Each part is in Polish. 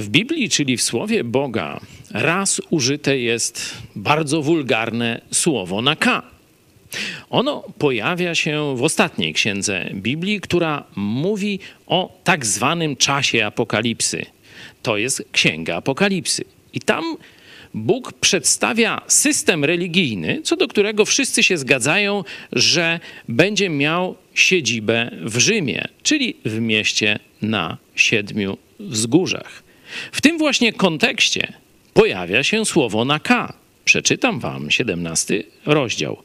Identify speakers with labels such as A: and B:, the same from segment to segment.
A: W Biblii, czyli w Słowie Boga, raz użyte jest bardzo wulgarne słowo na K. Ono pojawia się w ostatniej księdze Biblii, która mówi o tak zwanym czasie apokalipsy. To jest księga apokalipsy. I tam Bóg przedstawia system religijny, co do którego wszyscy się zgadzają, że będzie miał siedzibę w Rzymie, czyli w mieście na siedmiu wzgórzach. W tym właśnie kontekście pojawia się słowo na K. Przeczytam wam 17 rozdział.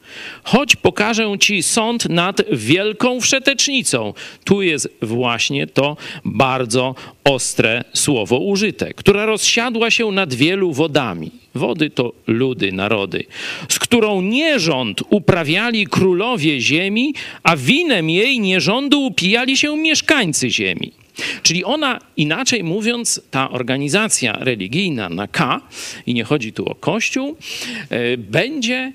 A: Choć pokażę ci sąd nad wielką wszetecznicą. Tu jest właśnie to bardzo ostre słowo użyte, która rozsiadła się nad wielu wodami. Wody to ludy, narody, z którą nierząd uprawiali królowie ziemi, a winem jej nierządu upijali się mieszkańcy ziemi. Czyli ona, inaczej mówiąc, ta organizacja religijna na K, i nie chodzi tu o Kościół, e, będzie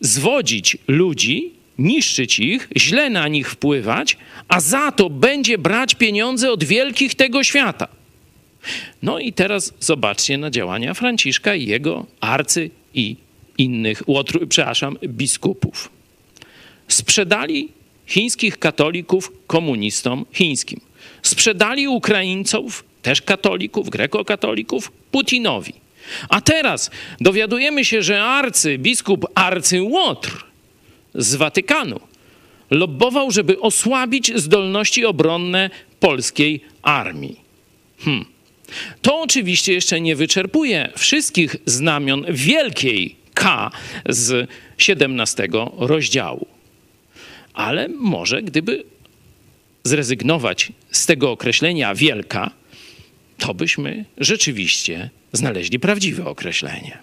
A: zwodzić ludzi, niszczyć ich, źle na nich wpływać, a za to będzie brać pieniądze od wielkich tego świata. No i teraz zobaczcie na działania Franciszka i jego arcy i innych, przepraszam, biskupów. Sprzedali chińskich katolików komunistom chińskim. Sprzedali Ukraińców, też katolików, grekokatolików, Putinowi. A teraz dowiadujemy się, że arcybiskup arcyłotr z Watykanu lobbował, żeby osłabić zdolności obronne polskiej armii. Hmm. To oczywiście jeszcze nie wyczerpuje wszystkich znamion wielkiej K z 17 rozdziału. Ale może gdyby zrezygnować z tego określenia wielka, to byśmy rzeczywiście znaleźli prawdziwe określenie.